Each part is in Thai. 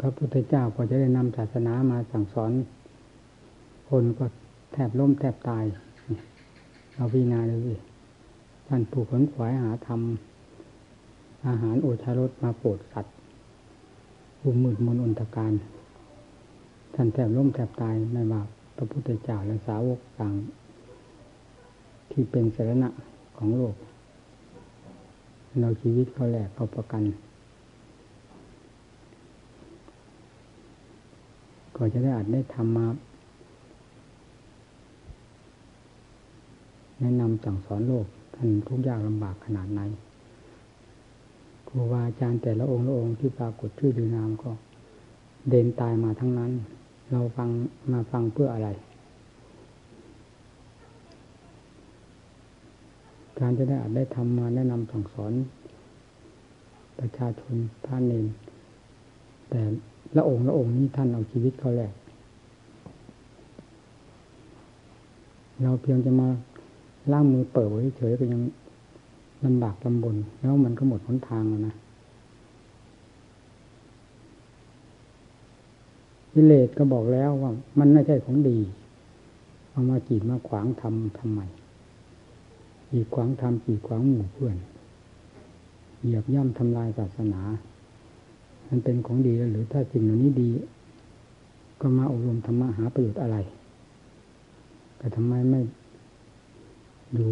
พระพุทธเจ้าพอจะได้นำศาสนามาสั่งสอน คนก็แทบล้มแทบตายเราพิจารณาดูสิท่านผู้ขนขวายหาทำอาหารโอชารสมาโปรดสัตว์บุมืดมนอนตการ ท่านแทบล้มแทบตายไม่ว่าพระพุทธเจ้าและสาวกต่าง ที่เป็นสาระของโลกเราชีวิตเขาแหลกเขาประกัน ก็จะได้อาจได้ทำมา แนะนำสั่งสอนโลกท่านทุกยากลำบากขนาดไหนครูบาอาจารย์แต่ละองค์ละองค์ที่ปรากฏชื่อดีนามก็ เดินตายมาทั้งนั้น เราฟังมาฟังเพื่ออะไร การจะได้อาจได้ทำมาแนะนำสั่งสอน ประชาชนท่านเอง แต่ละองค์ละองค์นี้ท่านเอาชีวิตเขาแหลกเราเพียงจะมาล่างมือเปิดไว้เฉยก็ยังลำบากลำบน แล้วมันก็หมดหนทางแล้วนะวิเลศก็บอกแล้วว่า มันไม่ใช่ของดี เอามาจีดมาขวางทำทำไมจีดขวางทำจีดขวางหมู่เพื่อนเหยียบย่ำทำลายศาสนา มันเป็นของดีหรือถ้าสิ่งเหล่านี้ดี ก็มาอบรมธรรมะหาประโยชน์อะไร แต่ทำไมไม่อยู่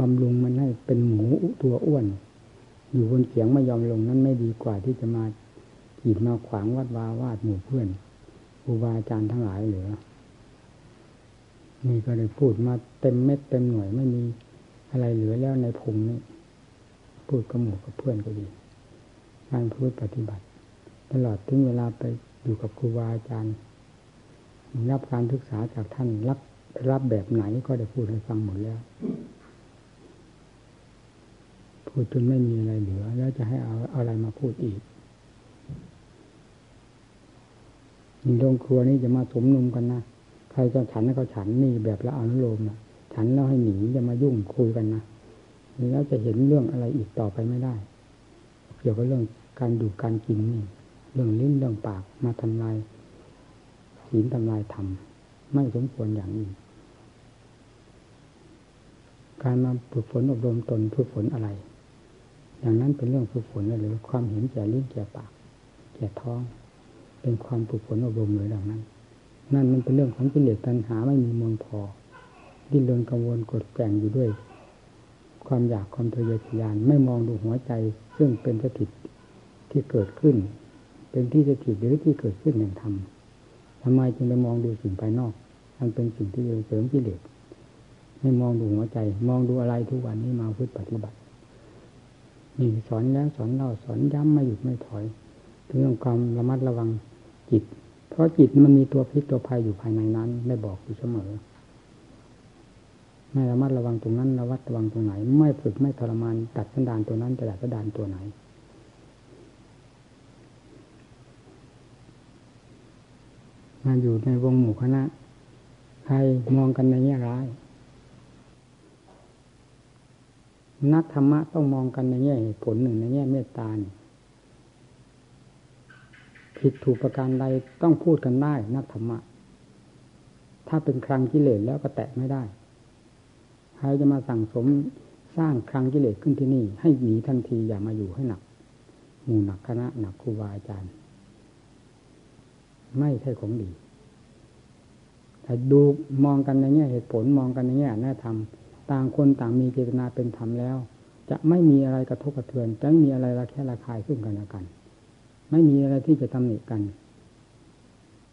บำรุงมันให้เป็นหมูตัวอ้วน อยู่บนเสียงไม่ยอมลงนั้นไม่ดีกว่าที่จะมาขีดมาขวางวัดวาวาดหมู่เพื่อนครูบาอาจารย์ทั้งหลายเหลือนี่ก็ได้พูดมาเต็มเม็ดเต็มหน่วยไม่มีอะไรเหลือแล้วในพุงนี้พูดกับหมู่กับเพื่อนก็ดีการพูดปฏิบัติ ตลอดถึงเวลาไปอยู่กับครูบาอาจารย์ รับการศึกษาจากท่านรับรับแบบไหนก็ได้พูดให้ฟังหมดแล้วพูดจนไม่มีอะไรเหลือ แล้วจะให้เอาอะไรมาพูดอีกโรงครัวนี่จะมาสมนุมกันนะใครจะฉันก็ฉันนี่แบบละอนุโลมนะฉันแล้วให้หนีจะมายุ่งคุยกันนะแล้วจะเห็นเรื่องอะไรอีกต่อไปไม่ได้ เกี่ยวกับเรื่องการอยู่การกินนี่ เรื่องลิ้นเรื่องปากมาทำลายศีลทำลายธรรมไม่สมควรอย่างนี้การมาฝึกฝนอบรมตนฝึกฝนอะไร อย่างนั้นเป็นเรื่องฝึกฝนหรือความเห็นแก่ลิ้นแก่ปากแก่ท้อง เป็นความฝึกฝนอบรมเลยดังนั้น นั่นมันเป็นเรื่องของกิเลสตัณหาไม่มีมูลพอ ดิ้นรนกังวลกดแกงอยู่ด้วย ความอยากความทะเยอทะยานไม่มองดูหัวใจ ซึ่งเป็นสถิตที่เกิดขึ้น เป็นที่สถิตหรือที่เกิดขึ้นแห่งธรรมทำไมจึงไปมองดูสิ่งภายนอกมันเป็นสิ่งที่เสริมกิเลสให้มองดูหัวใจ มองดูอะไรทุกวันนี้มาพึ่งปฏิบัตินี่สอนแล้วสอนเล่าสอนย้ำไม่หยุดไม่ถอยเรื่องความระมัดระวังจิต เพราะจิตมันมีตัวพิษตัวภัยอยู่ภายในนั้นได้บอกอยู่เสมอ ไม่ระมัดระวังตรงนั้นระวัดระวังตรงไหน ไม่ฝึกไม่ทรมานตัดสันดานตัวนั้นจะดัดสันดานตัวไหน มาอยู่ในวงหมู่คณะ ใครมองกันในแง่ร้าย นักธรรมะต้องมองกันในแง่เหตุผลหนึ่งในแง่เมตตาผิดถูกประการใดต้องพูดกันได้ นักธรรมะ ถ้าเป็นครังกิเลสแล้วก็แตะไม่ได้ ใครจะมาสั่งสมสร้างครังกิเลสขึ้นที่นี่ ให้หนีทันทีอย่ามาอยู่ให้หนัก หมู่หนักคณะหนักครูบาอาจารย์ ไม่ใช่ของดีแต่ดูมองกันในแง่เหตุผลมองกันในแง่แน่ธรรม ต่างคนต่างมีเจตนาเป็นธรรมแล้ว จะไม่มีอะไรกระทบกระเทือน จะไม่มีอะไรระแค่ระคายซึ่งกันและกัน ไม่มีอะไรที่จะตำหนิกัน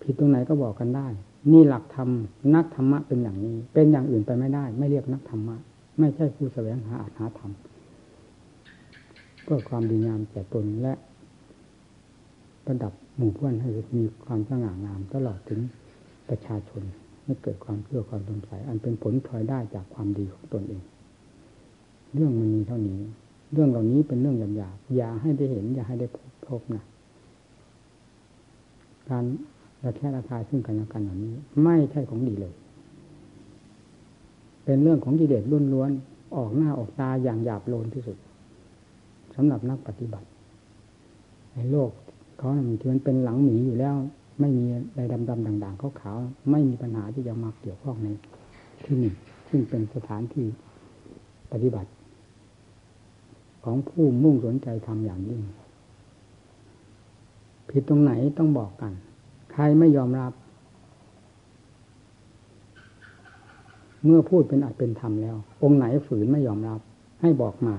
ผิดตรงไหนก็บอกกันได้ นี่หลักธรรมนักธรรมะเป็นอย่างนี้ เป็นอย่างอื่นไปไม่ได้ ไม่เรียกนักธรรมะ ไม่ใช่ผู้แสวงหาอาหาธรรมเพื่อความดีงามแก่ตนและประดับ หมู่เพื่อนให้มีความสง่างามตลอดถึงประชาชนให้เกิดความเชื่อความสงสัยอันเป็นผลพลอยได้จากความดีของตนเอง เรื่องมันมีเท่านี้ เรื่องเหล่านี้เป็นเรื่องหยาบๆอย่าให้ได้เห็น อย่าให้ได้พบนะการระแคะระคายซึ่งกันและกันเหล่านี้ ไม่ใช่ของดีเลย เป็นเรื่องของกิเลสล้วนๆออกหน้าออกตาอย่างหยาบโลนที่สุดสำหรับนักปฏิบัติ ในโลก เขาบางทีมันเป็นหลังหมีอยู่แล้ว ไม่มีอะไรดำๆด่างๆขาวๆไม่มีปัญหาที่จะมาเกี่ยวข้องในที่นี่ซึ่งเป็นสถานที่ปฏิบัติ ของผู้มุ่งสนใจทำอย่างยิ่งผิดตรงไหนต้องบอกกัน ใครไม่ยอมรับ เมื่อพูดเป็นอัดเป็นธรรมแล้ว องค์ไหนฝืนไม่ยอมรับ ให้บอกมา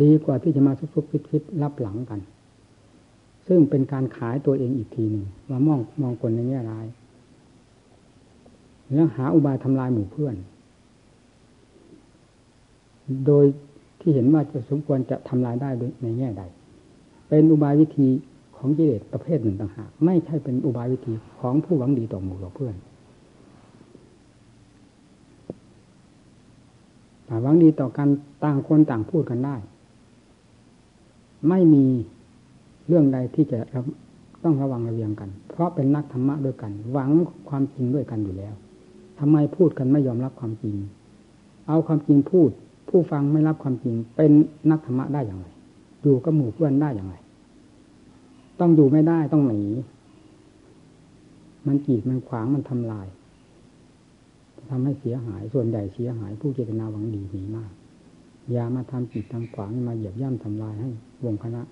ดีกว่าที่จะมาซุบๆคิดๆรับหลังกัน ซึ่งเป็นการขายตัวเองอีกทีหนึ่งมามองมองคนในแง่ร้าย แล้วหาอุบายทำลายหมู่เพื่อน โดยที่เห็นว่าจะสมควรจะทำลายได้ในแง่ใด เป็นอุบายวิธีของกิเลสประเภทหนึ่งต่างหาก ไม่ใช่เป็นอุบายวิธีของผู้หวังดีต่อหมู่ต่อเพื่อนหวังดีต่อกันต่างคนต่างพูดกันได้ ไม่มีเรื่องใดที่จะต้องระวังระเวียงกัน เพราะเป็นนักธรรมะด้วยกัน หวังความจริงด้วยกันอยู่แล้วทำไมพูดกันไม่ยอมรับความจริง เอาความจริงพูด ผู้ฟังไม่รับความจริง เป็นนักธรรมะได้อย่างไร อยู่กับหมู่เพื่อนได้อย่างไร ต้องอยู่ไม่ได้ต้องหนีมันกีดมันขวางมันทำลายทำให้เสียหายส่วนใหญ่เสียหายผู้เจตนาหวังดีมีมาก อย่ามาทำจิตทำขวางมาเหยียบย่ำทำลายให้วงคณะ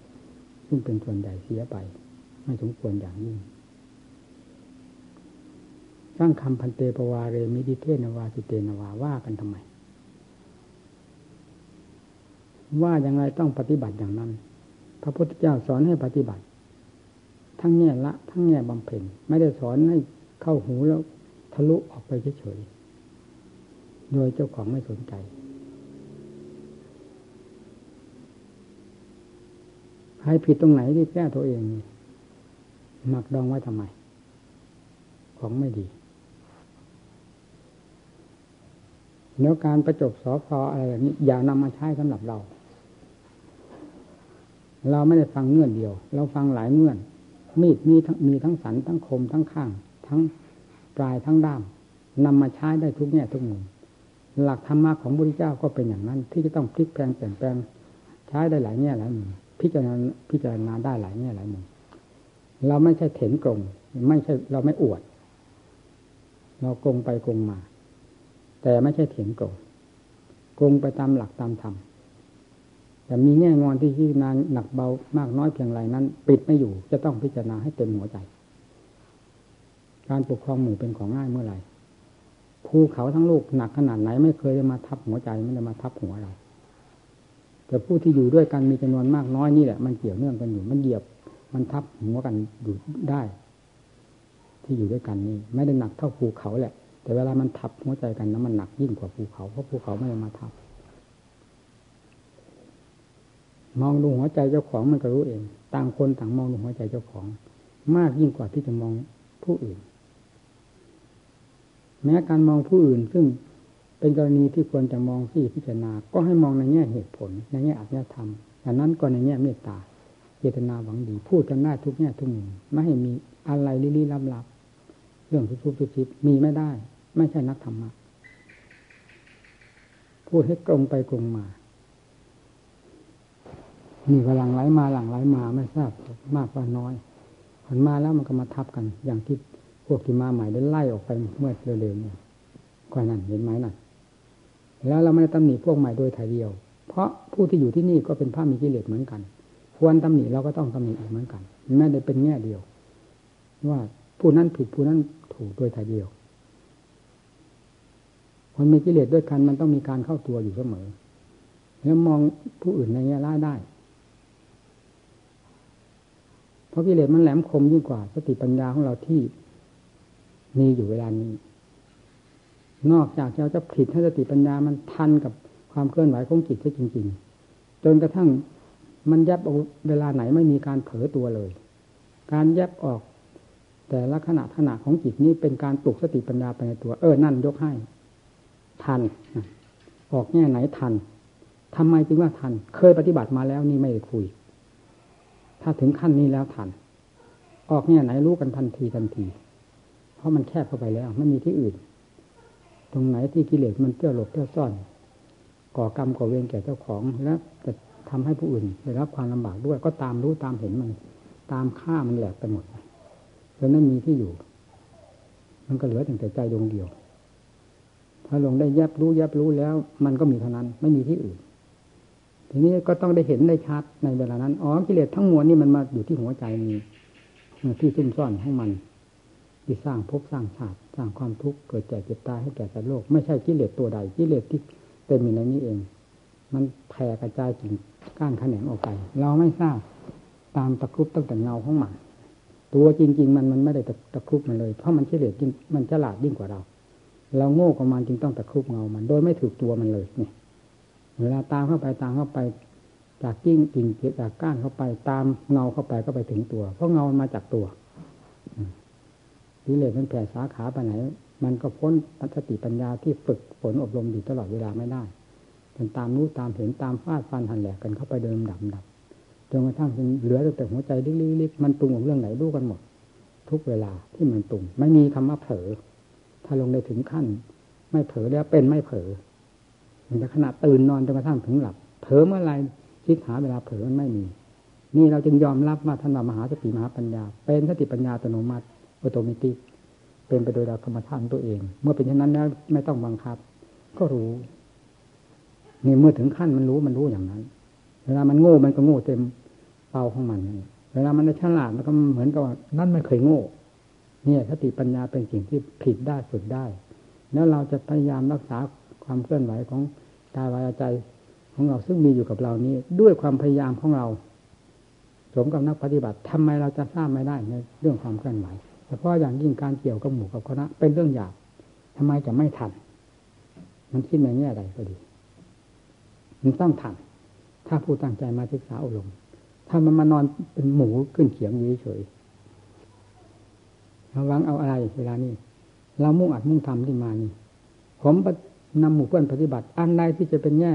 ซึ่งเป็นส่วนใหญ่เสียไป ไม่สมควรอย่างยิ่งสร้างคำพันเตปวาเรมิดิเทนวาสิเตนวาว่ากันทำไม ว่าอย่างไรต้องปฏิบัติอย่างนั้น พระพุทธเจ้าสอนให้ปฏิบัติ ทั้งแง่ละ ทั้งแง่บำเพ็ญไม่ได้สอนให้เข้าหูแล้วทะลุออกไปเฉยๆโดยเจ้าของไม่สนใจ ใครผิดตรงไหนที่แก้ตัวเองหมักดองไว้ทำไม ของไม่ดี แล้วการประจบสอพออะไรแบบนี้ อย่านำมาใช้สำหรับเรา เราไม่ได้ฟังเงื่อนเดียว เราฟังหลายเงื่อน มีดมีทั้งมีทั้งสันทั้งคมทั้งข้าง ทั้งปลายทั้งด้ามนำมาใช้ได้ทุกแง่ทุกมุมหลักธรรมะของพระพุทธเจ้าก็เป็นอย่างนั้น ที่จะต้องพลิกแปลงเปลี่ยนแปลง ใช้ได้หลายแง่หลายมุม พิจารณาพิจารณาได้หลายแง่หลายมุมเราไม่ใช่เถนกลงไม่ใช่เราไม่อวด เรากลงไปกลงมา แต่ไม่ใช่เถนกลงกลงไปตามหลักตามธรรมแต่มีแง่งอนที่พิจารณาหนักเบามากน้อยเพียงไรนั้น ปิดไม่อยู่ จะต้องพิจารณาให้เต็มหัวใจ การปกครองหมู่เป็นของง่ายเมื่อไหร่ภูเขาทั้งลูกหนักขนาดไหน ไม่เคยจะมาทับหัวใจไม่ได้มาทับหัวเรา แต่ผู้ที่อยู่ด้วยกันมีจำนวนมากน้อยนี่แหละมันเกี่ยวเนื่องกันอยู่มันเหยียบ มันทับหัวกันอยู่ได้ ที่อยู่ด้วยกันนี่ไม่ได้หนักเท่าภูเขาแหละ แต่เวลามันทับหัวใจกันนะมันหนักยิ่งกว่าภูเขาเพราะภูเขาไม่ได้มาทับ มองดูหัวใจเจ้าของมันก็รู้เอง ต่างคนต่างมองดูหัวใจเจ้าของ มากยิ่งกว่าที่จะมองผู้อื่น แม้การมองผู้อื่นซึ่ง เป็นกรณีที่ควรจะมองที่พิจารณา ก็ให้มองในแง่เหตุผล ในแง่อัตยธรรมอย่างนั้นก็ในแง่เมตตาเจตนาหวังดี พูดกันได้ทุกแง่ทุกมุมไม่ให้มีอะไรลี้ลับลับเรื่องทุบทุบทิบมีไม่ได้ ไม่ใช่นักธรรมะพูดให้ตรงไปตรงมามีพลังไหลมาหลังไหลมาไม่ทราบมากว่าน้อยผลมาแล้วมันก็มาทับกัน อย่างที่พวกที่มาใหม่ได้ไล่ออกไปเมื่อเร็วๆเนี่ยก็นั่นเห็นไหมนั่น แล้วเราไม่ได้ตำหนิพวกใหม่โดยถ่ายเดียว เพราะผู้ที่อยู่ที่นี่ก็เป็นพระมีกิเลสเหมือนกัน ควรตำหนิเราก็ต้องตำหนิอีกเหมือนกันแม้ได้เป็นแง่เดียว ว่าผู้นั้นผิดผู้นั้นถูกโดยถ่ายเดียวคนมีกิเลสด้วยกันมันต้องมีการเข้าตัวอยู่เสมอ แล้วมองผู้อื่นในแง่ร้ายได้ เพราะกิเลสมันแหลมคมยิ่งกว่าสติปัญญาของเราที่มีอยู่เวลานี้ นอกจากเราจะผิดให้สติปัญญามันทันกับความเคลื่อนไหวของจิตได้จริง ๆ จนกระทั่งมันยับเวลาไหนไม่มีการเผลอตัวเลย การยับออก แต่ละขณะขณะของจิตนี้เป็นการปลุกสติปัญญาไปในตัว เออ นั่นยกให้ ทัน ออกแง่ไหนทันทำไมจึงว่าทัน เคยปฏิบัติมาแล้วนี่ไม่ได้คุย ถ้าถึงขั้นนี้แล้วทัน ออกแง่ไหนรู้กันทันทีทันที เพราะมันแคบเข้าไปแล้วไม่มีที่อื่น ตรงไหนที่กิเลสมันเที่ยวหลบเที่ยวซ่อน ก่อกรรมก่อเวรแก่เจ้าของและจะทำให้ผู้อื่นได้รับความลำบากด้วย ก็ตามรู้ตามเห็นมัน ตามฆ่ามันแหลกไปหมดจนไม่มีที่อยู่ มันก็เหลือแต่ใจดวงเดียว ถ้าลงได้แยบรู้แยบรู้แล้ว มันก็มีเท่านั้น ไม่มีที่อื่น ทีนี้ก็ต้องได้เห็นได้ชัดในเวลานั้นอ๋อกิเลสทั้งมวลนี่มันมาอยู่ที่หัวใจมีที่ซุ่มซ่อนของมัน ที่สร้างภพสร้างชาติสร้างความทุกข์เกิดแก่เจ็บตายให้แก่สัตว์โลก ไม่ใช่กิเลสตัวใดกิเลสที่เป็นอยู่ในนี้เอง มันแผ่กระจายกิ่งก้านแขนงออกไป เราไม่ทราบตามตะครุบตั้งแต่เงาของมันตัวจริง ๆ มันมันไม่ได้ตะครุบมันเลย เพราะมันกิเลสมันฉลาดยิ่งกว่าเรา เราโง่กว่ามันจึงต้องตะครุบเงามัน โดยไม่ถูกตัวมันเลยเนี่ยเวลาตามเข้าไปตามเข้าไปจากกิ้งกิ่งจากก้านเข้าไปตามเงาเข้าไปก็ไปถึงตัว เพราะเงามันมาจากตัว กิเลสมันแผ่สาขาไปไหน มันก็พ้นปัสติปัญญาที่ฝึกฝนอบรมอยู่ตลอดเวลาไม่ได้จนตามรู้ตามเห็นตามฟาดฟันหันแหลกกันเข้าไปเดิมดับดับจนกระทั่งเหลือแต่หัวใจลิกๆมันปรุงของเรื่องไหนรู้กันหมด ทุกเวลาที่มันปรุงไม่มีคำว่าเผลอถ้าลงได้ถึงขั้น ไม่เผลอแล้วเป็นไม่เผลอมันจะขณะตื่นนอนจนกระทั่งถึงหลับ เผลอเมื่อไรคิดหาเวลาเผลอมันไม่มี นี่เราจึงยอมรับว่าท่านว่ามหาสติมหาปัญญา เป็นสติปัญญาอัตโนมัติ ออโตเมติกเป็นไปโดยธรรมชาติตัวเอง เมื่อเป็นเช่นนั้นแล้วไม่ต้องบังคับ ก็รู้นี่เมื่อถึงขั้นมันรู้มันรู้อย่างนั้น เวลามันโง่มันก็โง่เต็มเป้าของมันเวลามันฉลาดมันก็เหมือนกับนั่นไม่เคยโง่ เนี่ยสติปัญญาเป็นสิ่งที่ผิดได้ฝึกได้ แล้วเราจะพยายามรักษาความเคลื่อนไหวของกายวาจาใจของเราซึ่งมีอยู่กับเรานี้ ด้วยความพยายามของเรา สมกับนักปฏิบัติทำไมเราจะทราบไม่ได้ในเรื่องความเคลื่อนไหว ฉพาะอย่างยิ่งการเกี่ยวกับหมู่กับคณะเป็นเรื่องหยาบทำไมจะไม่ทัน มันคิดในแง่ใดก็ดี มันต้องทัน ถ้าผู้ตั้งใจมาศึกษาอบรมถ้ามันมานอนเป็นหมูขึ้นเขียงอยู่เฉยระวังเอาอะไรเวลานี้เรามุ่งอัดมุ่งทำที่มานี่ผมนำหมู่เพื่อนปฏิบัติ อันใดที่จะเป็นแง่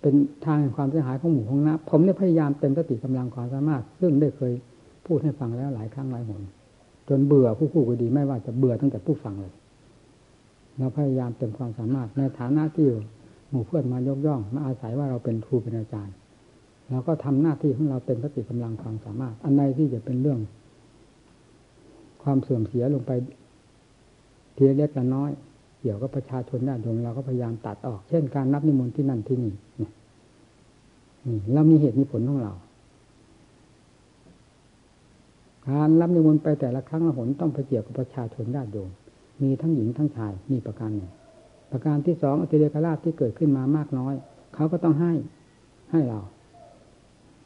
เป็นทางความเสียหายของหมู่ของนะผมได้พยายามเต็มสติกำลังความสามารถ ซึ่งได้เคยพูดให้ฟังแล้วหลายครั้งหลายหน จนเบื่อผู้พูดก็ดี ไม่ว่าจะเบื่อตั้งแต่ผู้ฟังเลยเราพยายามเต็มความสามารถในฐานะที่หมู่เพื่อนมายกย่อง มาอาศัยว่าเราเป็นครูเป็นอาจารย์เราก็ทำหน้าที่ของเราเต็มสติกำลังความสามารถ อันใดที่จะเป็นเรื่อง ความเสื่อมเสียลงไปทีเล็กละน้อยเกี่ยวกับประชาชนญาติโยมเราก็พยายามตัดออก เช่นการนับนิมนต์ที่นั่นที่นี่นี่เรามีเหตุมีผลของเรา การรับนิมนต์ไปแต่ละครั้งละหนต้องไปเกี่ยวกับประชาชนญาติโยมมีทั้งหญิงทั้งชายมีประการหนึ่งประการที่สองอติเรกราชที่เกิดขึ้นมามากน้อย เขาก็ต้องให้ให้เรา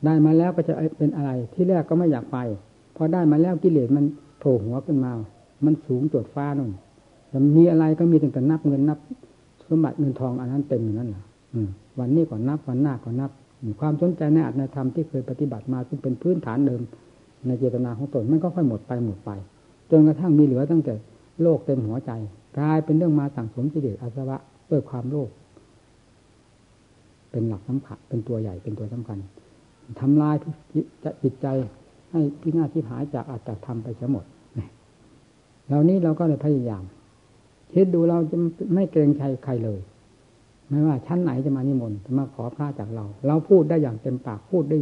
ได้มาแล้วก็จะเป็นอะไรที่แรกก็ไม่อยากไปพอได้มาแล้วกิเลสมันโผล่หัวขึ้นมา มันสูงจดฟ้านู่นแต่มีอะไรก็มีแต่นับเงินนับสมบัติเงินทองอันนั้นเต็มอยู่นั่นแหละวันนี้ก่อนนับวันหน้าก่อนนับ ความสนใจในอัตในธรรมที่เคยปฏิบัติมาซึ่งเป็นพื้นฐานเดิม ในเจตนาของตนมันก็ค่อยหมดไปหมดไป จนกระทั่งมีเหลือตั้งแต่โลกเต็มหัวใจกลายเป็นเรื่องมาสั่งสมจิเดชอาสวะเพื่อความโลภเป็นหลักสำคัญเป็นตัวใหญ่เป็นตัวสำคัญทำลายจะจิตใจให้พินาศที่หายจากอาจจะทำไปเสียหมดเหล่านี้เราก็เลยพยายามคิดดูเราจะไม่เกรงใจใครเลย ไม่ว่าชั้นไหนจะมานิมนต์จะมาขอพระจากเรา เราพูดได้อย่างเต็มปากพูดได้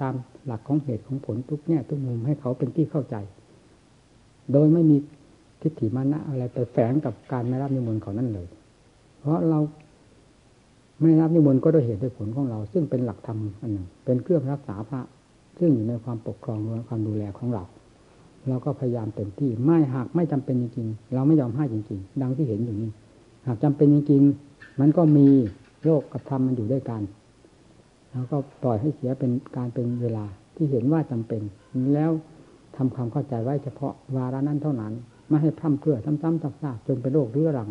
ตาม หลักของเหตุของผลทุกแง่ทุกมุมให้เขาเป็นที่เข้าใจ โดยไม่มีทิฏฐิมานะอะไรไปแฝงกับการไม่รับนิมนต์เขานั่นเลย เพราะเราไม่รับนิมนต์ก็ด้วยเหตุด้วยผลของเรา ซึ่งเป็นหลักธรรมอันหนึ่ง เป็นเครื่องรักษาพระ ซึ่งอยู่ในความปกครองและความดูแลของเรา เราก็พยายามเต็มที่ไม่หากไม่จำเป็นจริงๆเราไม่ยอมให้จริงๆ ดังที่เห็นอยู่นี้ หากจำเป็นจริงๆมันก็มีโลกกับธรรมมันอยู่ด้วยกันแล้วก็ปล่อยให้เสียเป็นการเป็นเวลา ที่เห็นว่าจำเป็น แล้วทำความเข้าใจไว้เฉพาะวาระนั้นเท่านั้น ไม่ให้พร่ำเพื่อซ้ำๆซักๆจนเป็นโรคเรื้อรัง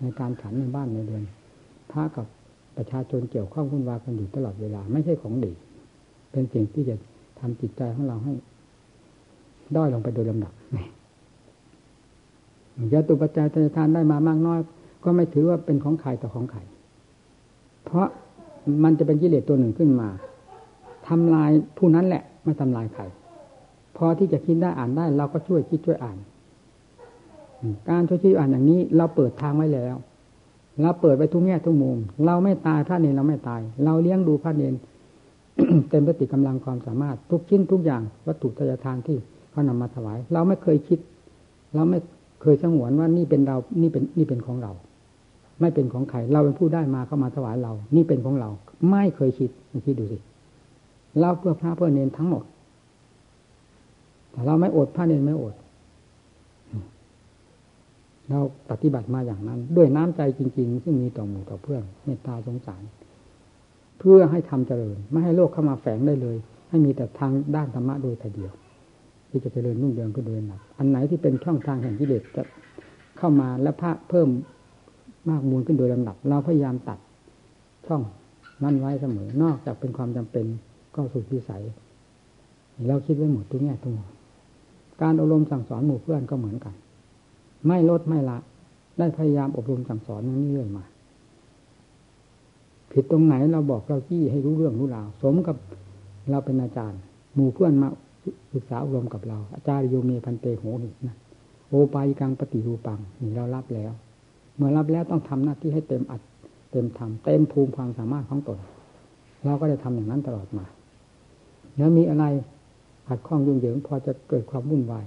ในการฉันในบ้านในเรือนพระกับประชาชนเกี่ยวข้องวุ่นวายกันอยู่ตลอดเวลาไม่ใช่ของดีเป็นสิ่งที่จะทำจิตใจของเราให้ ด้อยลงไปโดยลำดับยาตุปัจจัยทานได้มามากน้อย ก็ไม่ถือว่าเป็นของใครต่อของใครเพราะมันจะเป็นกิเลสตัวหนึ่งขึ้นมา ทำลายผู้นั้นแหละไม่ทำลายใครพอที่จะคิดได้อ่านได้ เราก็ช่วยคิดช่วยอ่าน การช่วยชีวิตอ่านอย่างนี้ เราเปิดทางไว้แล้วเราเปิดไปทุกแง่ทุกมุมเราไม่ตายพระเนรเราไม่ตาย เราเลี้ยงดูพระเนรเต็มปฏิกำลังความสามารถ ทุกชิ้นทุกอย่างวัตถุทายทานที่เขานำมาถวาย เราไม่เคยคิด เราไม่เคยสงวนว่านี่เป็นเรา นี่เป็นนี่เป็นของเรา ไม่เป็นของใคร เราเป็นผู้ได้มาเข้ามาถวายเรา นี่เป็นของเรา ไม่เคยคิดคิดดูสิ เราเพื่อพระเพื่อเนรทั้งหมดแต่เราไม่อดพระเนรไม่อด เราปฏิบัติมาอย่างนั้น ด้วยน้ำใจจริง ๆ ซึ่งมีต่อหมู่ต่อเพื่อนเมตตาสงสาร เพื่อให้ทำเจริญ ไม่ให้โลกเข้ามาแฝงได้เลย ให้มีแต่ทางด้านธรรมะโดยแต่เดียว ที่จะเจริญรุ่งเรืองขึ้นโดยหนักอันไหนที่เป็นช่องทางแห่งกิเลสจะเข้ามาและพระเพิ่มมากมูลขึ้นโดยลำดับ เราพยายามตัดช่องนั้นไว้เสมอ นอกจากเป็นความจำเป็น ก็สุดวิสัยเราคิดไว้หมดทุกแง่ทุกมุมการอบรมสั่งสอนหมู่เพื่อนก็เหมือนกัน ไม่ลดไม่ละ ได้พยายามอบรมสั่งสอนนี้เรื่อยมา ผิดตรงไหนเราบอกเราที่ให้รู้เรื่องรู้ราวสมกับเราเป็นอาจารย์ หมู่เพื่อนมาศึกษาอบรมกับเรา อาจารย์โยเมพันเตโหหินะโอปายกังปฏิรูปังนี่เรารับแล้ว เมื่อรับแล้วต้องทำหน้าที่ให้เต็มอัด เต็มทำเต็มภูมิความสามารถของตน เราก็ได้ทำอย่างนั้นตลอดมา แล้วมีอะไรขัดข้องยุ่งเหยิงพอจะเกิดความวุ่นวาย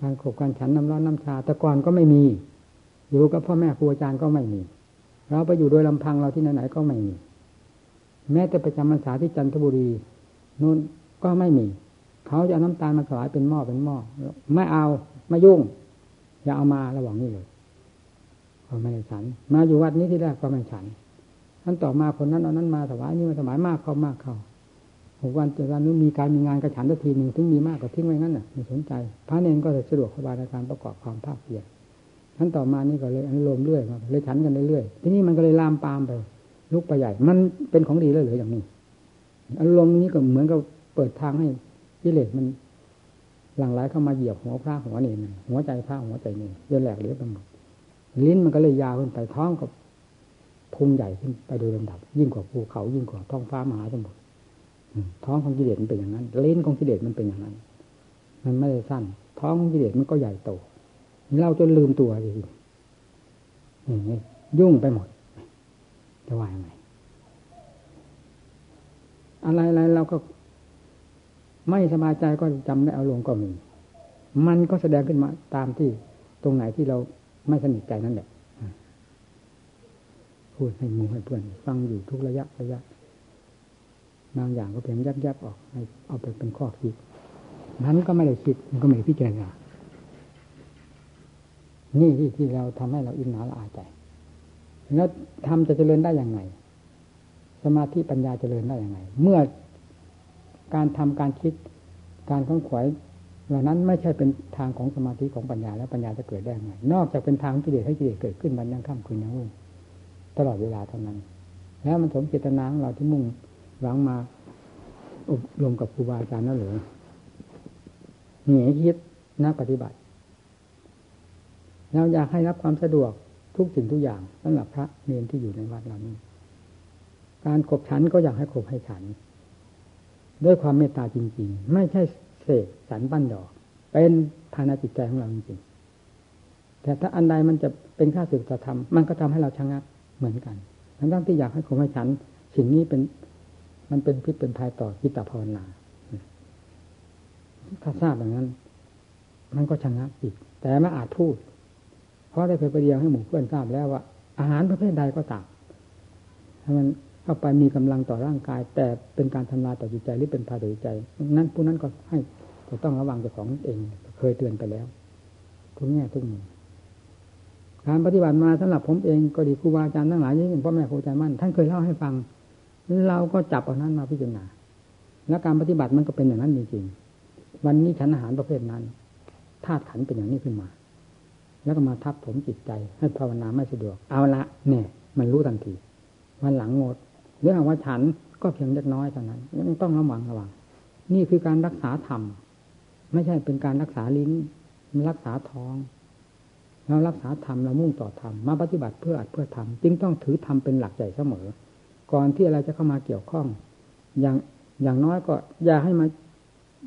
การขบการฉันน้ำร้อนน้ำชา แต่ก่อนก็ไม่มี อยู่กับพ่อแม่ครูอาจารย์ก็ไม่มี เราไปอยู่โดยลำพังเราที่ไหนๆก็ไม่มี แม้แต่ประจำพรรษาที่จันทบุรีนู่นก็ไม่มี เขาจะเอาน้ำตาลมาถวายเป็นหม้อเป็นหม้อไม่เอาไม่ยุ่ง อย่าเอามาระหว่างนี้เลยก็ไม่ได้ฉัน มาอยู่วัดนี้ที่แรกก็ไม่ฉัน ท่านต่อมาคนนั้นเอานั้นมาถวายนี่มาถวายมากเข้ามากเข้าหกวันเจ็ดวันนู้นมีการมีงานกระฉันทันทีหนึ่งถึงมีมากก็ทิ้งไว้งั้นน่ะไม่สนใจ พระเนรก็สะดวกสบายในการประกอบความภาคเพียรท่านต่อมานี่ก็เลยอนุโลมเรื่อยมาเลยฉันกันเรื่อยๆทีนี้มันก็เลยลามปามไปลุกไปใหญ่ มันเป็นของดีเลยหรืออย่างนี้อารมณ์นี้ก็เหมือนกับเปิดทางให้กิเลสมันหลั่งไหลเข้ามาเหยียบหัวพระหัวเนรหัวใจพระหัวใจเนรเยอะแหลกเหลือไปหมดลิ้นมันก็เลยยาวขึ้นไปท้องกับ พุงใหญ่ขึ้นไปโดยลำดับ ยิ่งกว่าภูเขายิ่งกว่าท้องฟ้ามหาสมุทรท้องของกิเลสมันเป็นอย่างนั้น เลนของกิเลสมันเป็นอย่างนั้น มันไม่ได้สั้น ท้องของกิเลสมันก็ใหญ่โตเราจนลืมตัวจริงนี่ยุ่งไปหมดจะว่ายังไงอะไรอะไรเราก็ ไม่สบายใจก็จำได้เอาลงก็มี มันก็แสดงขึ้นมาตามที่ตรงไหนที่เราไม่สนิทใจนั่นแหละ พูดให้มูให้เพื่อนฟังอยู่ทุกระยะระยะบางอย่างก็เพียงยับยับออกให้เอาไปเป็นข้อคิดนั้นก็ไม่ได้คิดมันก็ไม่ได้พิจารณานี่ที่ที่เราทำให้เราอินหนาละอาใจแล้วทำจะเจริญได้อย่างไง สมาธิปัญญาเจริญได้อย่างไง เมื่อการทำการคิดการข้องขวายเหล่านั้นไม่ใช่เป็นทางของสมาธิของปัญญาแล้วปัญญาจะเกิดได้ยังไง นอกจากเป็นทางกิเลสให้กิเลสเกิดขึ้นมันยังค่ำคืนยังวุ่น ตลอดเวลาเท่านั้น แล้วมันสมเจตนาของเราที่มุ่งหวังมาอบรมกับครูบาอาจารย์นั่นหรือเหนียคิดนักปฏิบัติเราอยากให้รับความสะดวกทุกสิ่งทุกอย่างสำหรับพระเนรที่อยู่ในวัดเรานี้ การขบฉันก็อยากให้ขบให้ฉัน ด้วยความเมตตาจริง ๆ ไม่ใช่เสกสันปั้นดอก เป็นภายในจิตใจของเราจริงๆแต่ถ้าอันใดมันจะเป็นค่าสึกธรรมมันก็ทำให้เราชะงัก เหมือนกันทั้งที่อยากให้ขบให้ฉัน สิ่งนี้เป็น มันเป็นพิษเป็นภัยต่อจิตตภาวนาถ้าทราบอย่างนั้น มันก็ชะงักจิตแต่ไม่อาจพูด เพราะได้เคยไปเรียงให้หมู่เพื่อนทราบแล้วว่า อาหารประเภทใดก็ตามถ้ามันเข้าไปมีกำลังต่อร่างกาย แต่เป็นการทำลายต่อจิตใจหรือเป็นภัยต่อจิตใจ นั้นผู้นั้นก็ให้จะต้องระวังเจ้าของเอง เคยเตือนไปแล้วทุกแง่ทุกมุม การปฏิบัติมาสำหรับผมเองก็ดีครูบาอาจารย์ทั้งหลายยิ่พ่อแม่ครูอาจารย์มั่นท่านเคยเล่าให้ฟัง เราก็จับเอานั้นมาพิจารณาแล้วการปฏิบัติมันก็เป็นอย่างนั้นจริงๆวันนี้ฉันอาหารประเภทนั้นธาตุขันเป็นอย่างนี้ขึ้นมา แล้วก็มาทับถมจิตใจ ให้ภาวนาไม่สะดวก เอาละเนี่ย มันรู้ทันทีวันหลังงดเรื่องว่าฉันก็เพียงเล็กน้อยเท่านั้นยังต้องระวังระวังนี่คือการรักษาธรรมไม่ใช่เป็นการรักษาลิ้นรักษาท้อง เรารักษาธรรมเรามุ่งต่อธรรมมาปฏิบัติเพื่ออัดเพื่อทำจึงต้องถือธรรมเป็นหลักใหญ่เสมอ ก่อนที่อะไรจะเข้ามาเกี่ยวข้อง อย่างอย่างน้อยก็อย่าให้มา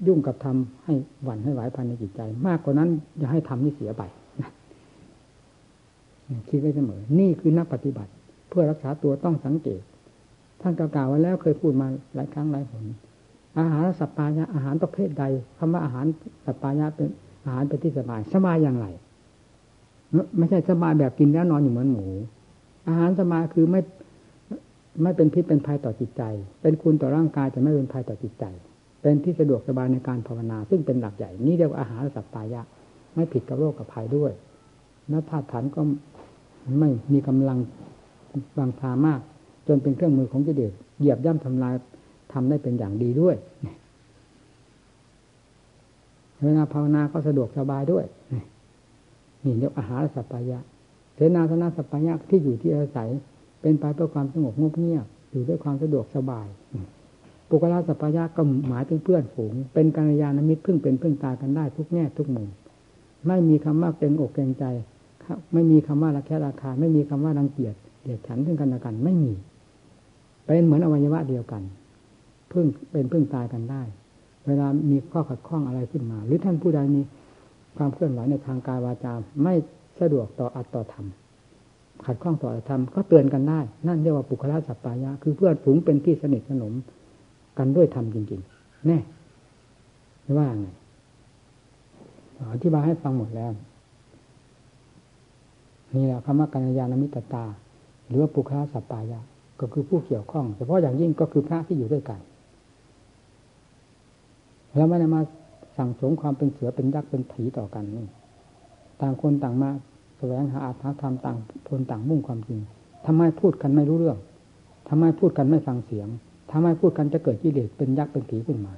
ยุ่งกับทำให้หวั่นให้ไหวภายในจิตใจ มากกว่านั้นอย่าให้ทำนี่เสียไปคิดไว้เสมอ นี่คือนักปฏิบัติ เพื่อรักษาตัวต้องสังเกต ท่านกล่าวไว้แล้วเคยพูดมาหลายครั้งหลายหนอาหารสัปปายะอาหารประเภทใดคำว่าอาหารสัปปายะเป็นอาหารเป็นที่สบายสบายอย่างไร ไม่ใช่สบายแบบกินแล้วนอนอยู่เหมือนหมู อาหารสบายคือไม่ไม่เป็นพิษเป็นภัยต่อจิตใจ เป็นคุณต่อร่างกายแต่ไม่เป็นภัยต่อจิตใจ เป็นที่สะดวกสบายในการภาวนา ซึ่งเป็นหลักใหญ่นี่เรียกว่าอาหารสัปปายะ ไม่ผิดกับโรคกับภัยด้วยนักธาตุขันก็ไม่มีกำลังบางพามาก จนเป็นเครื่องมือของกิเลสเหยียบย่ำทำลายทำได้เป็นอย่างดีด้วยเวลาภาวนาก็สะดวกสบายด้วย นี่เรียกอาหารสัพพายะเสนาสนะสัพพายะที่อยู่ที่อาศัย เป็นไปเพื่อความสงบงบเงียบอยู่ด้วยความสะดวกสบาย ปุกละสัพพายะก็หมายถึงเพื่อนฝูง เป็นกัลยาณมิตรพึ่งเป็นพึ่งตายกันได้ทุกแง่ทุกมุม ไม่มีคำว่าเกรงอกเกรงใจไม่มีคำว่าระแคะราคา ไม่มีคำว่ารังเกียจเดียดฉันซึ่งกันและกันไม่มี เป็นเหมือนอวัยวะเดียวกัน พึ่งเป็นพึ่งตายกันได้ เวลามีข้อขัดข้องอะไรขึ้นมา หรือท่านผู้ใดมี ความเคลื่อนไหวในทางกายวาจาไม่สะดวกต่ออัตต่อธรรมขัดข้องต่อธรรมก็เตือนกันได้ นั่นเรียกว่าปุคละสัปปายะ คือเพื่อนฝูงเป็นที่สนิทสนมกันด้วยธรรมจริงๆ แน่ว่าไงอธิบายให้ฟังหมดแล้ว นี่แหละคำว่ากัญญาณมิตรตา หรือว่าปุคละสัปปายะ ก็คือผู้เกี่ยวข้องเฉพาะอย่างยิ่งก็คือพระที่อยู่ด้วยกันแล้วไม่ได้มา สั่งสมความเป็นเสือเป็นยักษ์เป็นผีต่อกันนี่ต่างคนต่างมาแสวงหาอาถรรพ์ธรรมต่างคนต่างมุ่งความจริงทำไมพูดกันไม่รู้เรื่องทำไมพูดกันไม่ฟังเสียงทำไมพูดกันจะเกิดกิเลสเป็นยักษ์เป็นผีขึ้นมา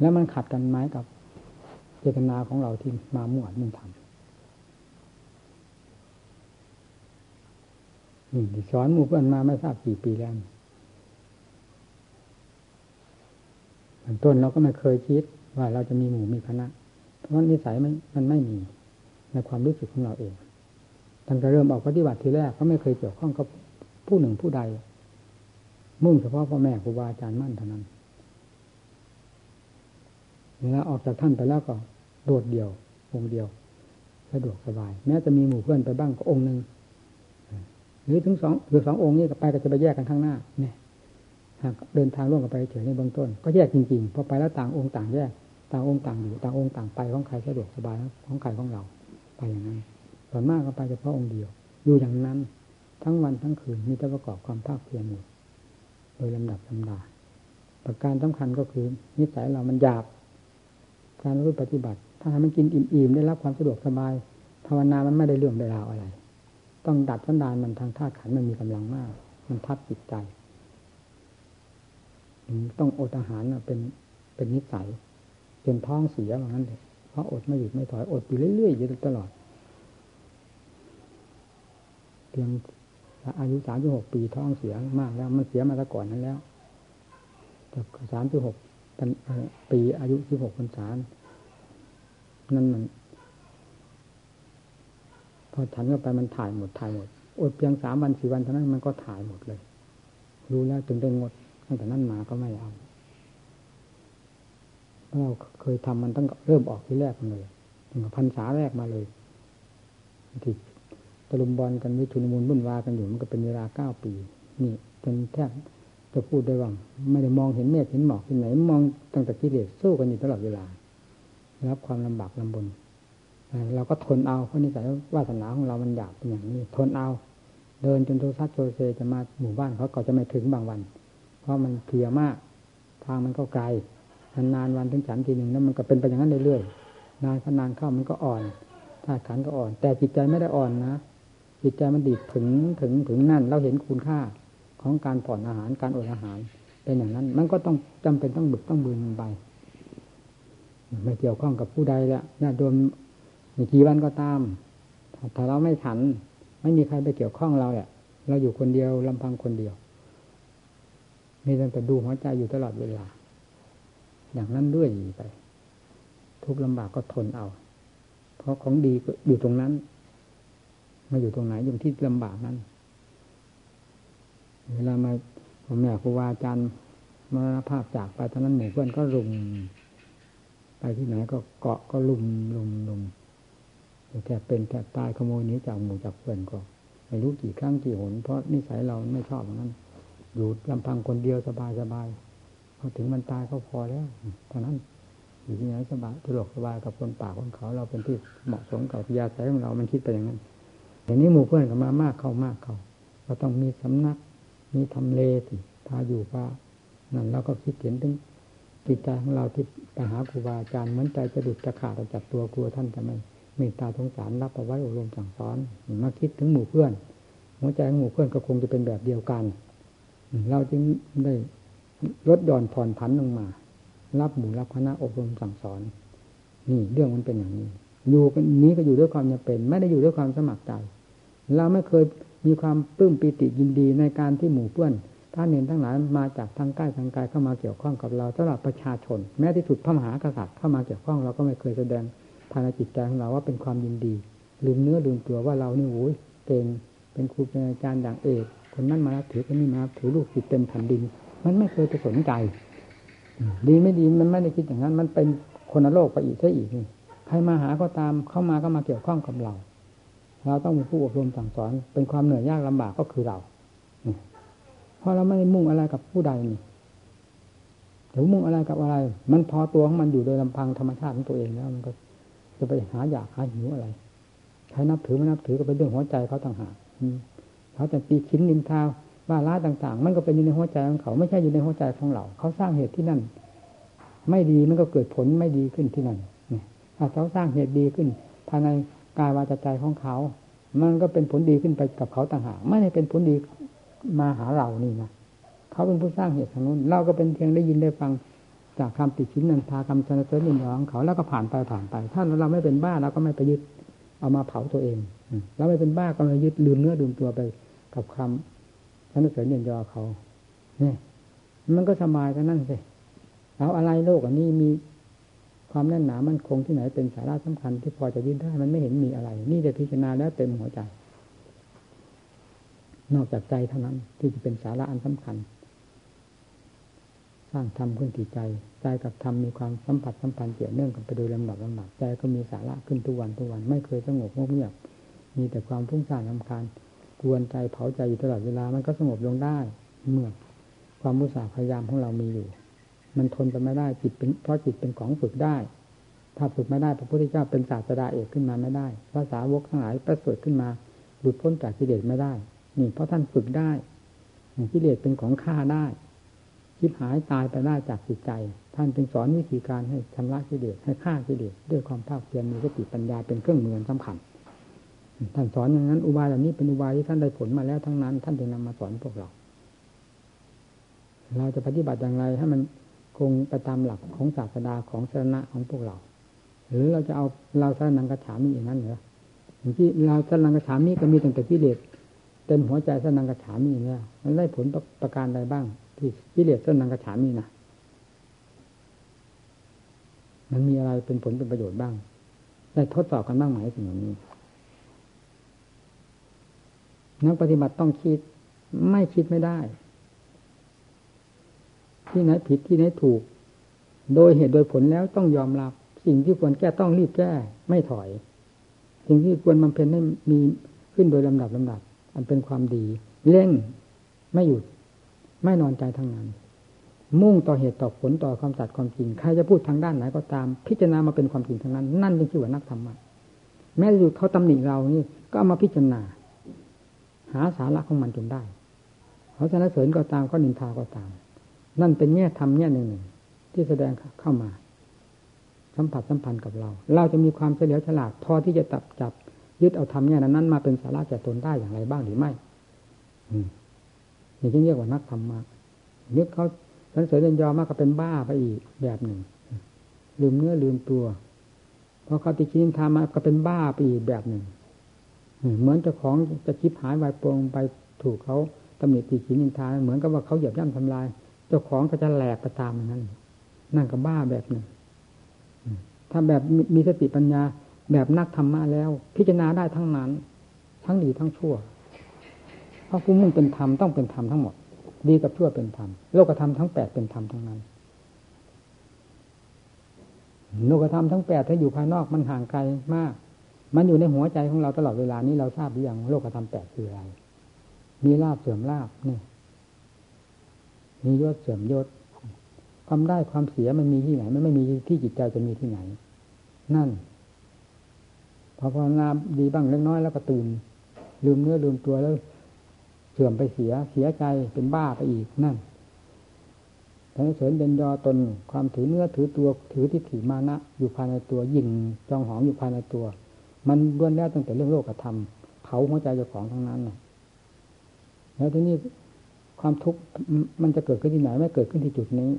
แล้วมันขัดกันไหมกับเจตนาของเราที่มามุ่งอัดมุ่งทำนี่สอนหมู่เพื่อนมาไม่ทราบกี่ปีแล้ว ต้นเราก็ไม่เคยคิดว่าเราจะมีหมู่มีคณะ เพราะนิสัยมันมันไม่มีในความรู้สึกของเราเองตั้งแต่เริ่มออกปฏิบัติทีแรกก็ไม่เคยเกี่ยวข้องกับผู้หนึ่งผู้ใด มุ่งเฉพาะพ่อแม่ครูบาอาจารย์มั่นเท่านั้นแล้วออกจากท่านไปแล้วก็โดดเดี่ยวองค์เดียวสะดวกสบาย แม้จะมีหมู่เพื่อนไปบ้างก็องค์หนึ่งหรือถึงสองหรือสององค์นี้ไปก็จะไปแยกกันข้างหน้าเนี่ย เดินทางร่วมกันไปเฉยในเบื้องต้น ก็แยกจริงๆพอไปแล้วต่างองค์ต่างแยกต่างองค์ต่างอยู่ต่างองค์ต่างไปของใครสะดวกสบายของใครของเราไปอย่างนั้นส่วนมากก็ไปเฉพาะองค์เดียว อยู่อย่างนั้น ทั้งวันทั้งคืนมีแต่ประกอบความภาคเพียรอยู่โดยลำดับลำดาประการสำคัญก็คือ นิสัยเรามันหยาบ การรู้ปฏิบัติ ถ้าทำมันกินอิ่มๆได้รับความสะดวกสบาย ภาวนามันไม่ได้เรื่องได้ราวอะไร ต้องดัดสันดานมันทางธาตุขันมันมีกำลังมาก มันทับจิตใจ ต้องอดอาหารเป็นเป็นนิสัยจนท้องเสียอย่างนั้นเลยเพราะอดไม่หยุดไม่ถอยอดอยู่เรื่อยๆอยู่ตลอดเพียงอายุสามสิบหกปีท้องเสียมากแล้วมันเสียมาแต่ก่อนนั้นแล้วแต่สามสิบหกปีอายุสิบหกพรรษานั่นมัน พอฉันเข้าไปมันถ่ายหมดถ่ายหมดอดเพียงสามวันสี่วันเท่านั้นมันก็ถ่ายหมดเลย รู้แล้วจึงได้งด ตั้งแต่นั้นมาก็ไม่เอาเราเคยทำมันตั้งเริ่มออกที่แรกเลยตั้งแต่พันษาแรกมาเลยที่ตะลุมบอลกันวิชุนมูลวุ่นวากันอยู่มันก็เป็นเวลาเก้าปี นี่จนแทบจะพูดได้ว่าไม่ได้มองเห็นเมฆเห็นหมอกที่ไหน มองตั้งแต่กิเลสสู้กันอยู่ตลอดเวลารับความลำบากลำบนเราก็ทนเอาเพราะนิสัยวาสนาของเรามันหยาบเป็นอย่างนี้ ทนเอา เดินจนโทซัดโซเซจะมาหมู่บ้านเขาก็จะไม่ถึงบางวัน เพราะมันเพียมาก ทางมันก็ไกลนานวันถึงฉันทีหนึ่งแล้วมันก็เป็นไปอย่างนั้นเรื่อยๆนานขนานเข้ามันก็อ่อนถ้าขันก็อ่อน แต่จิตใจไม่ได้อ่อนนะจิตใจมันดีดถึงถึงถึงนั่น เราเห็นคุณค่าของการผ่อนอาหารการอดอาหารเป็นอย่างนั้น มันก็ต้องจำเป็นต้องบึกต้องบืนมันไปไม่เกี่ยวข้องกับผู้ใดแล้วญาติโยมกี่วันก็ตามถ้าเราไม่ฉัน ไม่มีใครไปเกี่ยวข้องเราแหละเราอยู่คนเดียวลำพังคนเดียว มีแต่ดูหัวใจอยู่ตลอดเวลา อย่างนั้นด้วยไป ทุกลำบากก็ทนเอา เพราะของดีก็อยู่ตรงนั้น มาอยู่ตรงไหนอยู่ที่ลำบากนั้น เวลามาพ่อแม่ครูบาอาจารย์มรณภาพจากไปตอนนั้นหมู่เพื่อนก็รุม ไปที่ไหนก็เกาะก็ลุมลุมลุมแทบเป็นแทบตายขโมยนี้จากหมู่จากเพื่อนก็ไม่รู้กี่ครั้งกี่หนเพราะนิสัยเราไม่ชอบอย่างนั้น อยู่ลำพังคนเดียวสบายสบายพอถึงมันตายก็พอแล้วเท่านั้นอยู่ที่ไหนสบายสะดวกสบายกับคนป่าคนเขาเราเป็นที่เหมาะสมกับยาสายของเรา มันคิดไปอย่างนั้นอย่างนี้หมู่เพื่อนก็มามากเข้ามากเข้าก็ต้องมีสำนัก มีทำเลสิพาอยู่พานั่นเราก็คิดเห็นถึงจิตใจของเราที่ไปหาครูบาอาจารย์เหมือนใจจะดุดจะขาดจากตัวกลัวท่านจะไม่เมตตาสงสารรับเอาไว้อบรมสั่งสอนมาคิดถึงหมู่เพื่อน หัวใจของหมู่เพื่อนก็คงจะเป็นแบบเดียวกัน เราจึงได้ลดหย่อนผ่อนผันลงมา รับหมู่รับคณะอบรมสั่งสอน นี่เรื่องมันเป็นอย่างนี้ อยู่กันนี้ก็อยู่ด้วยความจำเป็น ไม่ได้อยู่ด้วยความสมัครใจ เราไม่เคยมีความปลื้มปีติยินดีในการที่หมู่เพื่อนท่านเห็นทั้งหลายมาจากทางใกล้ทางไกลเข้ามาเกี่ยวข้องกับเราสำหรับประชาชน แม้ที่สุดพระมหากษัตริย์เข้ามาเกี่ยวข้องเราก็ไม่เคยแสดงภายในจิตใจของเราว่าเป็นความยินดี ลืมเนื้อลืมตัวว่าเรานี่โอ้ยเก่งเป็นครูเป็นอาจารย์อย่างเอก คนนั้นมาถือคนนี้มาถือลูกศิษย์เต็มแผ่นดิน มันไม่เคยไปสนใจ ดีไม่ดีมันไม่ได้คิดอย่างนั้น มันเป็นคนละโลกไปอีกซะอีกใครมาหาก็ตามเข้ามาก็มาเกี่ยวข้องกับเรา เราต้องมีผู้อบรมสั่งสอน เป็นความเหนื่อยยากลำบากก็คือเราเพราะเราไม่ได้มุ่งอะไรกับผู้ใดนี่แต่มุ่งอะไรกับอะไร มันพอตัวของมันอยู่โดยลำพังธรรมชาติของตัวเองแล้วมันก็จะไปหาอยากหาหิวอะไร ใครนับถือไม่นับถือก็เป็นเรื่องหัวใจเขาต่างหาก เขาจะตีชิ้นนินทาว่าร้ายต่าง ๆ มันก็เป็นอยู่ในหัวใจของเขา ไม่ใช่อยู่ในหัวใจของเรา เขาสร้างเหตุที่นั่น ไม่ดีมันก็เกิดผลไม่ดีขึ้นที่นั่นถ้าเขาสร้างเหตุดีขึ้น ภายในกายวาจาใจของเขา มันก็เป็นผลดีขึ้นไปกับเขาต่างหากไม่ได้เป็นผลดีมาหาเรานี่นะเขาเป็นผู้สร้างเหตุทางนู้น เราก็เป็นเพียงได้ยินได้ฟังจากคำติชินนันทาคำสนะเสริญยินยอของเขาแล้วก็ผ่านไปผ่านไป ถ้าเราไม่เป็นบ้าเราก็ไม่ไปยึดเอามาเผาตัวเองเราไม่เป็นบ้าก็ไม่ยึดลืมเนื้อลืมตัวไป กับคำสนเสริญยินยอเขาเนี่ยมันก็สบายกันนั่นสิเอาอะไรโลกอันนี้มีความแน่นหนามันคงที่ไหนเป็นสาระสำคัญที่พอจะยึดได้ มันไม่เห็นมีอะไร นี่ได้พิจารณาแล้วเต็มหัวใจ นอกจากใจเท่านั้น ที่จะเป็นสาระอันสำคัญ สร้างธรรมขึ้นที่ใจ ใจกับธรรมมีความสัมผัสสัมพันธ์เกี่ยวเนื่องกันไปโดยลำดับลำดับใจก็มีสาระขึ้นทุกวันทุกวัน ไม่เคยสงบเงียบมีแต่ความฟุ้งซ่านลำคาญ วนใจเผาใจอยู่ตลอดเวลา มันก็สงบลงได้ เมื่อความมุสาพยายามของเรามีอยู่ มันทนไปไม่ได้จิตเป็นเพราะจิตเป็นของฝึกได้ ถ้าฝึกไม่ได้พระพุทธเจ้าเป็นศาสดาเอกขึ้นมาไม่ได้ภาษาวกทั้งหลายประเสริฐขึ้นมาหลุดพ้นจากกิเลสไม่ได้ นี่เพราะท่านฝึกได้กิเลสเป็นของฆ่าได้คิดหายตายไปได้จากจิตใจ ท่านจึงสอนวิธีการให้ชำระกิเลสให้ฆ่ากิเลสด้วยความภาคเพียรมีสติปัญญาเป็นเครื่องมือสำคัญ ท่านสอนอย่างนั้น อุบายเหล่านี้เป็นอุบายที่ท่านได้ผลมาแล้วทั้งนั้น ท่านจึงนำมาสอนพวกเรา เราจะปฏิบัติอย่างไรให้มันคงไปตามหลักของศาสดาของสนะของพวกเรา หรือเราจะเอาเราสนังกระฉามีอย่างนั้นเหรออย่างที่เราสนังกระฉามีก็มีตั้งแต่กิเลสเต็มหัวใจสนังกระฉามีเนี่ยมันได้ผลประการใดบ้าง ที่กิเลสต้นนังกระฉามีนะมันมีอะไรเป็นผลเป็นประโยชน์บ้าง ได้ทดสอบกันบ้างไหมสิ่งเหล่านี้ นักปฏิบัติต้องคิด ไม่คิดไม่ได้ ที่ไหนผิดที่ไหนถูก โดยเหตุโดยผลแล้วต้องยอมรับ สิ่งที่ควรแก้ต้องรีบแก้ ไม่ถอย สิ่งที่ควรบำเพ็ญให้มีขึ้นโดยลำดับลำดับ อันเป็นความดี เร่งไม่หยุด ไม่นอนใจทั้งนั้น มุ่งต่อเหตุต่อผลต่อความสัตัดความจริงใครจะพูดทางด้านไหนก็ตาม พิจารณามาเป็นความจริงทั้งนั้น นั่นจึงชื่อว่านักธรรมะแม้อยู่เขาตำหนิเรานี่ก็เอามาพิจารณา หาสาระของมันจนได้เขาจะนเสริญก็ตามก็นินทาก็ตาม นั่นเป็นแง่ธรรมแง่หนึ่งหนึ่งที่แสดงเข้ามา สัมผัสสัมพันธ์กับเรา เราจะมีความเฉลียวฉลาดพอที่จะตับจับยึดเอาธรรมแง่นั้นมาเป็นสาระแก่ตนได้อย่างไรบ้างหรือไม่อืมนี่จึงเรียกว่านักธรรมะนึกเขาสันเสริญเรียนยอมากก็เป็นบ้าไปอีกแบบหนึ่ง ลืมเนื้อลืมตัวพอเขาติชินทามาก็เป็นบ้าไปอีกแบบหนึ่ง เหมือนเจ้าของจะคิดหายวายปงไปถูกเขาตำหนิติชินินทาเหมือนกับว่าเขาเหยียบย่ำทำลาย เจ้าของก็จะแหลกไปตามนั้น นั่นก็บ้าแบบหนึ่งถ้าแบบมีสติปัญญาแบบนักธรรมะแล้ว พิจารณาได้ทั้งนั้น ทั้งดีทั้งชั่ว เพราะผู้มุ่งเป็นธรรมต้องเป็นธรรมทั้งหมด ดีกับชั่วเป็นธรรมโลกธรรมทั้งแปดเป็นธรรมทั้งนั้นโลกธรรมทั้งแปดถ้าอยู่ภายนอกมันห่างไกลมาก มันอยู่ในหัวใจของเราตลอดเวลานี้เราทราบหรือยังโลกธรรมแปดคืออะไร มีลาบเสื่อมลาบนี่มียศเสื่อมยศ ความได้ความเสียมันมีที่ไหน มันไม่มีที่จิตใจจะมีที่ไหน นั่น พอภาวนาดีบ้างเล็กน้อยแล้วก็ตื่น ลืมเนื้อลืมตัวแล้ว เสื่อมไปเสียเสียใจเป็นบ้าไปอีกนั่นแต่เสริญเด่นยอตนความถือเนื้อถือตัวถือที่ถือมานะอยู่ภายในตัวยิ่งจองหองอยู่ภายในตัว มันล้วนแล้วตั้งแต่เรื่องโลกธรรมเผาหัวใจเจ้าของทั้งนั้นแล้วทีนี้ความทุกข์มันจะเกิดขึ้นที่ไหน ไม่เกิดขึ้นที่จุดนี้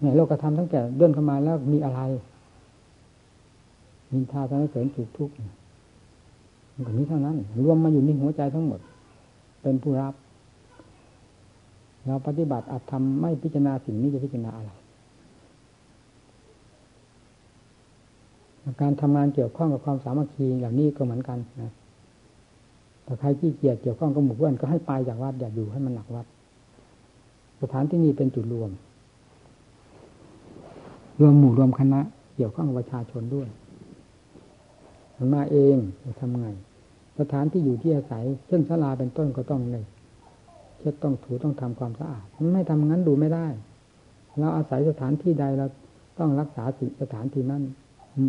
เนี่ยโลกธรรมทั้งแต่เดินเข้ามาแล้วมีอะไรมินทาทำให้เสริญสุขทุกข์มันก็นี้เท่านั้น รวมมาอยู่ในหัวใจทั้งหมด เป็นผู้รับ เราปฏิบัติอาจทำไม่พิจารณาสิ่งนี้จะพิจารณาอะไร การทำงานเกี่ยวข้องกับความสามัคคีเหล่านี้ก็เหมือนกันนะแต่ใครที่เกียดเกี่ยวข้องกับหมู่เพื่อนก็ให้ไปจากวัดอย่าอยู่ให้มันหนักวัด สถานที่นี้เป็นจุดรวม รวมหมู่รวมคณะ เกี่ยวข้องกับประชาชนด้วยมันมาเองจะทำไง สถานที่อยู่ที่อาศัย เช่นศาลาเป็นต้นก็ต้องเลยเช็ดต้องถูต้องทำความสะอาดไม่ทำงั้นดูไม่ได้ เราอาศัยสถานที่ใดเราต้องรักษาสิสถานที่นั้น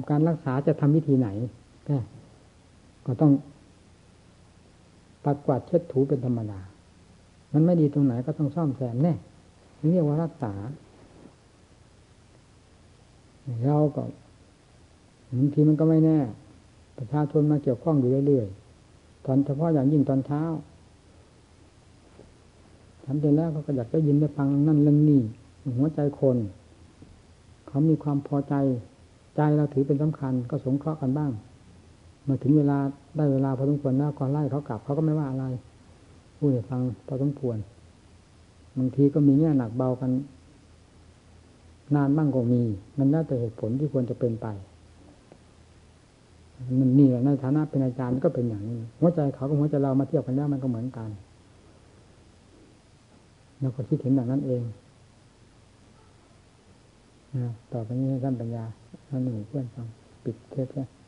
การรักษาจะทำวิธีไหนก็ต้องปัดกวาดเช็ดถูเป็นธรรมดา มันไม่ดีตรงไหนก็ต้องซ่อมแซมแน่เรียกว่ารักษา เราก็บางทีมันก็ไม่แน่ ประชาชนมาเกี่ยวข้องอยู่เรื่อยๆ ตอนเฉพาะอย่างยิ่งตอนเช้าทำเสร็จแล้วเขาก็อยากได้ยินได้ฟังนั่นเรื่องนี้หัวใจคน เขามีความพอใจ ใจเราถือเป็นสำคัญก็สงเคราะห์กันบ้างมาถึงเวลาได้เวลาพอสมควรแล้วก่อนไล่เขากลับเขาก็ไม่ว่าอะไรพูดให้ฟังพอสมควรบางทีก็มีแง่หนักเบากัน นานบ้างก็มี มันน่าแต่เหตุผลที่ควรจะเป็นไปมันนี่แหละในฐานะเป็นอาจารย์ก็เป็นอย่างนี้หัวใจเขากับหัวใจเรามาเทียบกันแล้วมันก็เหมือนกันเราก็คิดเห็นอย่างนั้นเองนะต่อไปนี้ท่านปัญญา ท่านหนึ่งเพื่อนฟัง ปิดเทปแล้ว